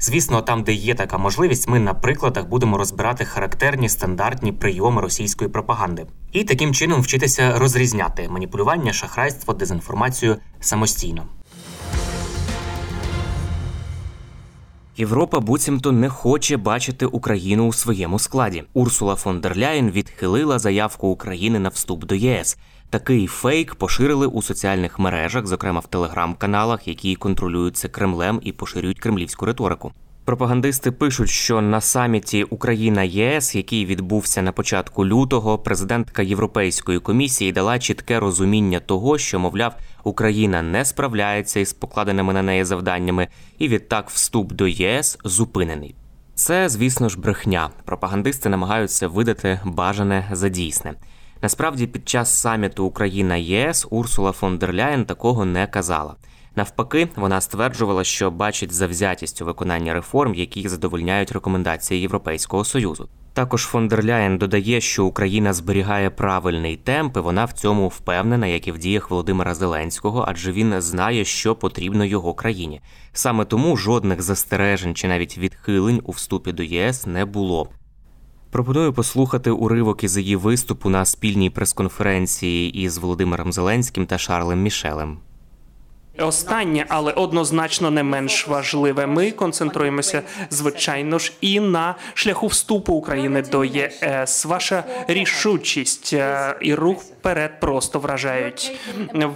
Звісно, там, де є така можливість, ми на прикладах будемо розбирати характерні стандартні прийоми російської пропаганди і таким чином вчитися розрізняти маніпулювання, шахрайство, дезінформацію самостійно. Європа буцімто не хоче бачити Україну у своєму складі. Урсула фон дер Ляєн відхилила заявку України на вступ до ЄС. Такий фейк поширили у соціальних мережах, зокрема в телеграм-каналах, які контролюються Кремлем і поширюють кремлівську риторику. Пропагандисти пишуть, що на саміті Україна ЄС, який відбувся на початку лютого, президентка Європейської комісії дала чітке розуміння того, що, мовляв, Україна не справляється із покладеними на неї завданнями, і відтак вступ до ЄС зупинений. Це, звісно ж, брехня. Пропагандисти намагаються видати бажане за дійсне. Насправді, під час саміту Україна ЄС Урсула фон дер Ляєн такого не казала. Навпаки, вона стверджувала, що бачить завзятість у виконанні реформ, які задовольняють рекомендації Європейського союзу. Також фон дер Ляєн додає, що Україна зберігає правильний темп, і вона в цьому впевнена, як і в діях Володимира Зеленського, адже він знає, що потрібно його країні. Саме тому жодних застережень чи навіть відхилень у вступі до ЄС не було. Пропоную послухати уривок із її виступу на спільній прес-конференції із Володимиром Зеленським та Шарлем Мішелем. Останнє, але однозначно не менш важливе. Ми концентруємося, звичайно ж, і на шляху вступу України до ЄС. Ваша рішучість е, і рух вперед просто вражають.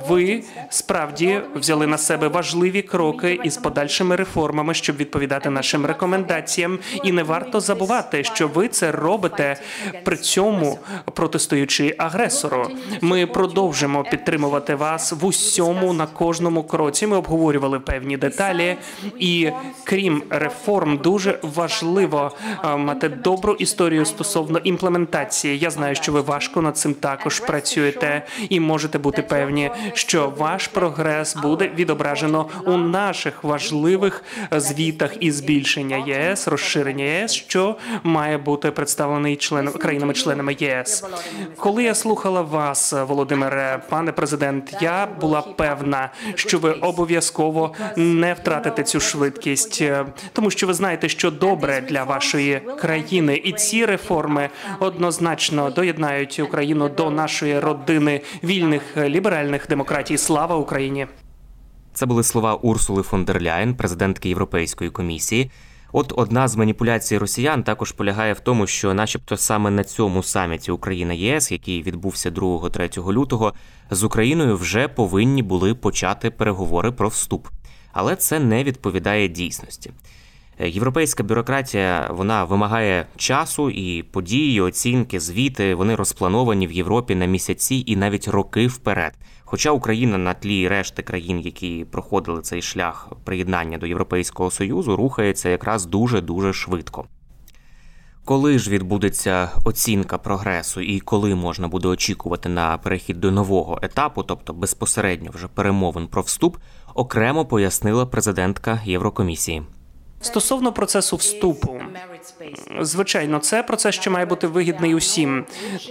Ви справді взяли на себе важливі кроки із подальшими реформами, щоб відповідати нашим рекомендаціям. І не варто забувати, що ви це робите при цьому протистоючи агресору. Ми продовжимо підтримувати вас в усьому на кожному кроці. Ми обговорювали певні деталі, і крім реформ, дуже важливо е, мати добру історію стосовно імплементації. Я знаю, що ви важко над цим також працюєте, і можете бути певні, що ваш прогрес буде відображено у наших важливих звітах і збільшення ЄС, розширення ЄС, що має бути представлений членом країнами-членами ЄС. Коли я слухала вас, Володимире, пане президент, я була певна, що ви обов'язково не втратите цю швидкість, е, тому що ви знаєте, що добре для вашої країни, і ці реформи однозначно доєднають Україну до нашої родини вільних е, ліберальних демократій. Слава Україні! Це були слова Урсули фон дер Ляєн, президентки Європейської комісії. От одна з маніпуляцій росіян також полягає в тому, що, начебто, саме на цьому саміті Україна ЄС, який відбувся 2-3 лютого, з Україною вже повинні були почати переговори про вступ. Але це не відповідає дійсності. Європейська бюрократія вона вимагає часу і події, оцінки, звіти. Вони розплановані в Європі на місяці і навіть роки вперед. Хоча Україна на тлі решти країн, які проходили цей шлях приєднання до Європейського союзу, рухається якраз дуже дуже швидко. Коли ж відбудеться оцінка прогресу і коли можна буде очікувати на перехід до нового етапу, тобто безпосередньо вже перемовин про вступ, окремо пояснила президентка Єврокомісії. Стосовно процесу вступу, звичайно, це процес, що має бути вигідний усім.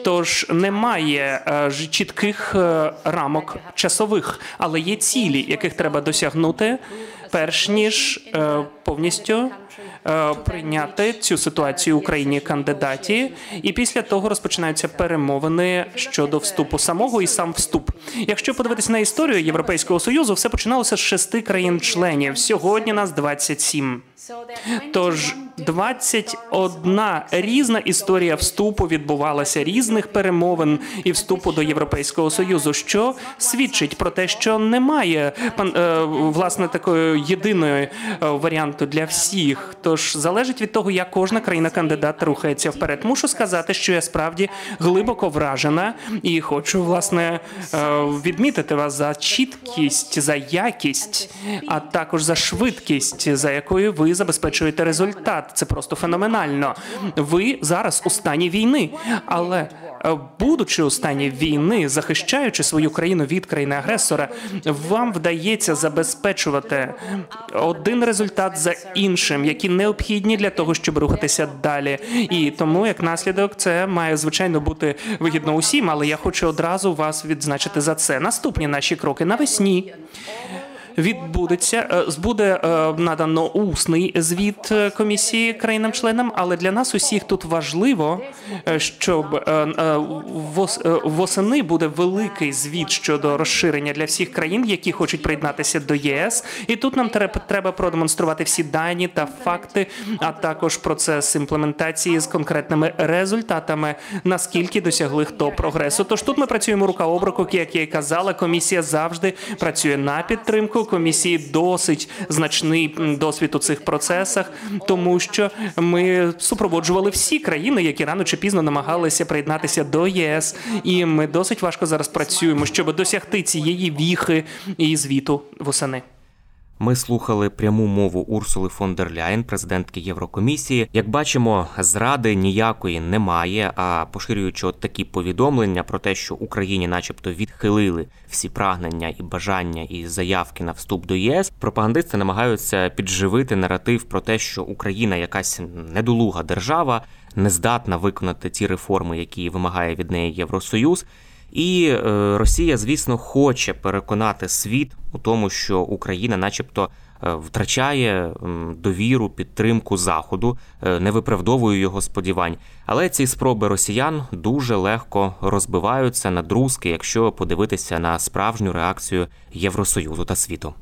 Тож немає е, чітких е, рамок часових, але є цілі, яких треба досягнути перш ніж е, повністю е, прийняти цю ситуацію Україні кандидаті, і після того розпочинаються перемовини щодо вступу самого і сам вступ. Якщо подивитися на історію Європейського союзу, все починалося з шести країн-членів. Сьогодні нас 27. Тож 21 різна історія вступу відбувалася різних перемовин і вступу до Європейського союзу, що свідчить про те, що немає пан е, власне такої єдиної е, варіанту для всіх. Тож залежить від того, як кожна країна-кандидат рухається вперед. Мушу сказати, що я справді глибоко вражена і хочу власне е, відмітити вас за чіткість, за якість, а також за швидкість, за якою ви забезпечуєте результат. Це просто феноменально. Ви зараз у стані війни, але будучи у стані війни, захищаючи свою країну від країни агресора, вам вдається забезпечувати один результат за іншим, які необхідні для того, щоб рухатися далі. І тому, як наслідок, це має звичайно бути вигідно усім. Але я хочу одразу вас відзначити за це. Наступні наші кроки навесні відбудеться е, буде е, надано усний звіт е, комісії країнам-членам, але для нас усіх тут важливо, щоб восени буде великий звіт щодо розширення для всіх країн, які хочуть приєднатися до ЄС. І тут нам треба продемонструвати всі дані та факти, а також процес імплементації з конкретними результатами, наскільки досягли хто прогресу. Тож тут ми працюємо рука об руку, як я й казала, комісія завжди працює на підтримку комісії досить значний досвід у цих процесах, тому що ми супроводжували всі країни, які рано чи пізно намагалися приєднатися до ЄС, і ми досить важко зараз працюємо, щоб досягти цієї віхи і звіту восени. Ми слухали пряму мову Урсули фон дер Ляєн, президентки Єврокомісії. Як бачимо, зради ніякої немає. А поширюючи от такі повідомлення про те, що Україні, начебто, відхилили всі прагнення і бажання і заявки на вступ до ЄС, пропагандисти намагаються підживити наратив про те, що Україна якась недолуга держава, не здатна виконати ті реформи, які вимагає від неї Євросоюз. І е, Росія, звісно, хоче переконати світ у тому, що Україна, начебто, е, втрачає довіру, підтримку заходу, е, не виправдовує його сподівань. Але ці спроби росіян дуже легко розбиваються на друзки, якщо подивитися на справжню реакцію Євросоюзу та світу.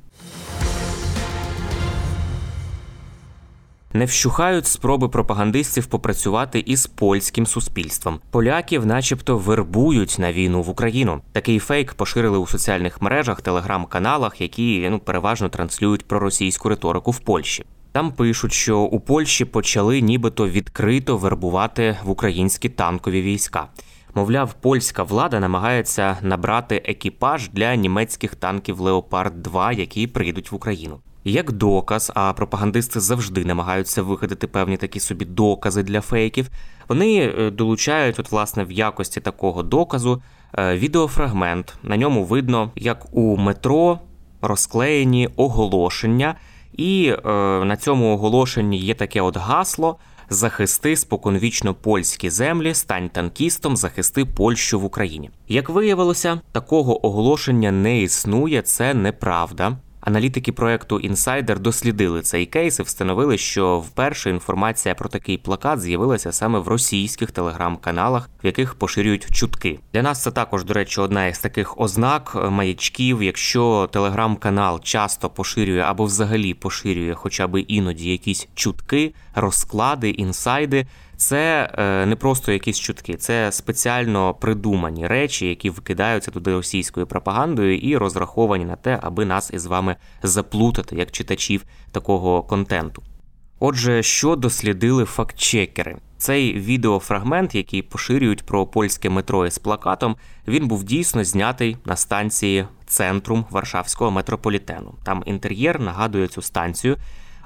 Не вщухають спроби пропагандистів попрацювати із польським суспільством. Поляків, начебто, вербують на війну в Україну. Такий фейк поширили у соціальних мережах, телеграм-каналах, які ну переважно транслюють проросійську риторику в Польщі. Там пишуть, що у Польщі почали нібито відкрито вербувати в українські танкові війська. Мовляв, польська влада намагається набрати екіпаж для німецьких танків Леопард 2 які прийдуть в Україну як доказ, а пропагандисти завжди намагаються вигадати певні такі собі докази для фейків. Вони е, долучають, от, власне, в якості такого доказу е, відеофрагмент. На ньому видно, як у метро розклеєні оголошення, і е, на цьому оголошенні є таке от гасло. Захисти споконвічно польські землі, стань танкістом, захисти Польщу в Україні. Як виявилося, такого оголошення не існує, це неправда. Аналітики проекту Інсайдер дослідили цей кейс і встановили, що вперше інформація про такий плакат з'явилася саме в російських телеграм-каналах, в яких поширюють чутки. Для нас це також, до речі, одна із таких ознак е, маячків. Якщо телеграм-канал часто поширює або взагалі поширює, хоча б іноді якісь чутки, розклади, інсайди. Це е, не просто якісь чутки, це спеціально придумані речі, які викидаються туди російською пропагандою і розраховані на те, аби нас із вами заплутати як читачів такого контенту. Отже, що дослідили фактчекери? Цей відеофрагмент, який поширюють про польське метро із плакатом, він був дійсно знятий на станції центрум Варшавського метрополітену. Там інтер'єр нагадує цю станцію.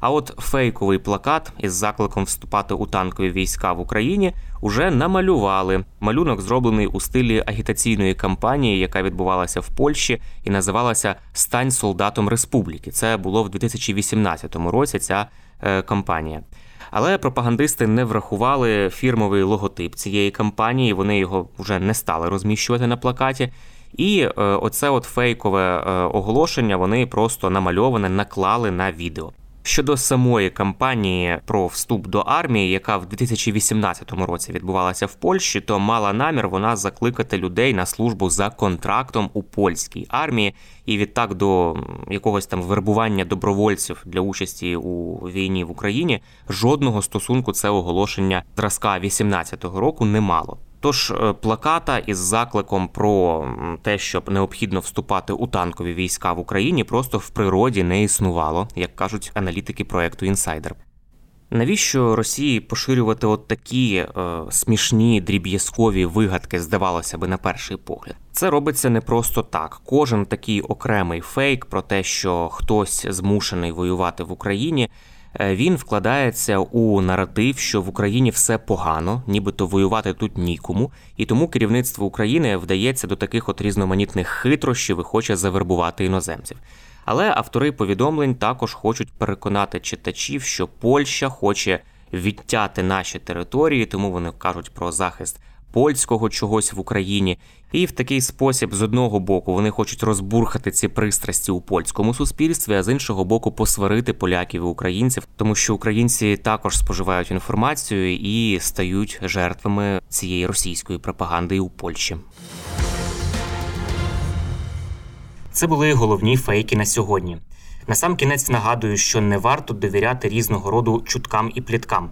А от фейковий плакат із закликом вступати у танкові війська в Україні уже намалювали. Малюнок зроблений у стилі агітаційної кампанії, яка відбувалася в Польщі, і називалася Стань солдатом республіки. Це було в 2018 році. Ця е, кампанія. Але пропагандисти не врахували фірмовий логотип цієї кампанії. Вони його вже не стали розміщувати на плакаті. І е, оце от фейкове е, оголошення вони просто намальоване, наклали на відео. Щодо самої кампанії про вступ до армії, яка в 2018 році відбувалася в Польщі, то мала намір вона закликати людей на службу за контрактом у польській армії, і відтак до якогось там вербування добровольців для участі у війні в Україні жодного стосунку це оголошення зразка 18 року не мало. Тож е, плаката із закликом про те, щоб необхідно вступати у танкові війська в Україні, просто в природі не існувало, як кажуть аналітики проекту Інсайдер. Навіщо Росії поширювати от такі е, смішні дріб'язкові вигадки, здавалося би, на перший погляд? Це робиться не просто так. Кожен такий окремий фейк про те, що хтось змушений воювати в Україні, він вкладається у наратив, що в Україні все погано, нібито воювати тут нікому, і тому керівництво України вдається до таких от різноманітних хитрощів і хоче завербувати іноземців. Але автори повідомлень також хочуть переконати читачів, що Польща хоче відтяти наші території, тому вони кажуть про захист польського чогось в Україні. І в такий спосіб, з одного боку, вони хочуть розбурхати ці пристрасті у польському суспільстві, а з іншого боку, посварити поляків і українців, тому що українці також споживають інформацію і стають жертвами цієї російської пропаганди у Польщі. Це були головні фейки на сьогодні. Насамкінець нагадую, що не варто довіряти різного роду чуткам і пліткам.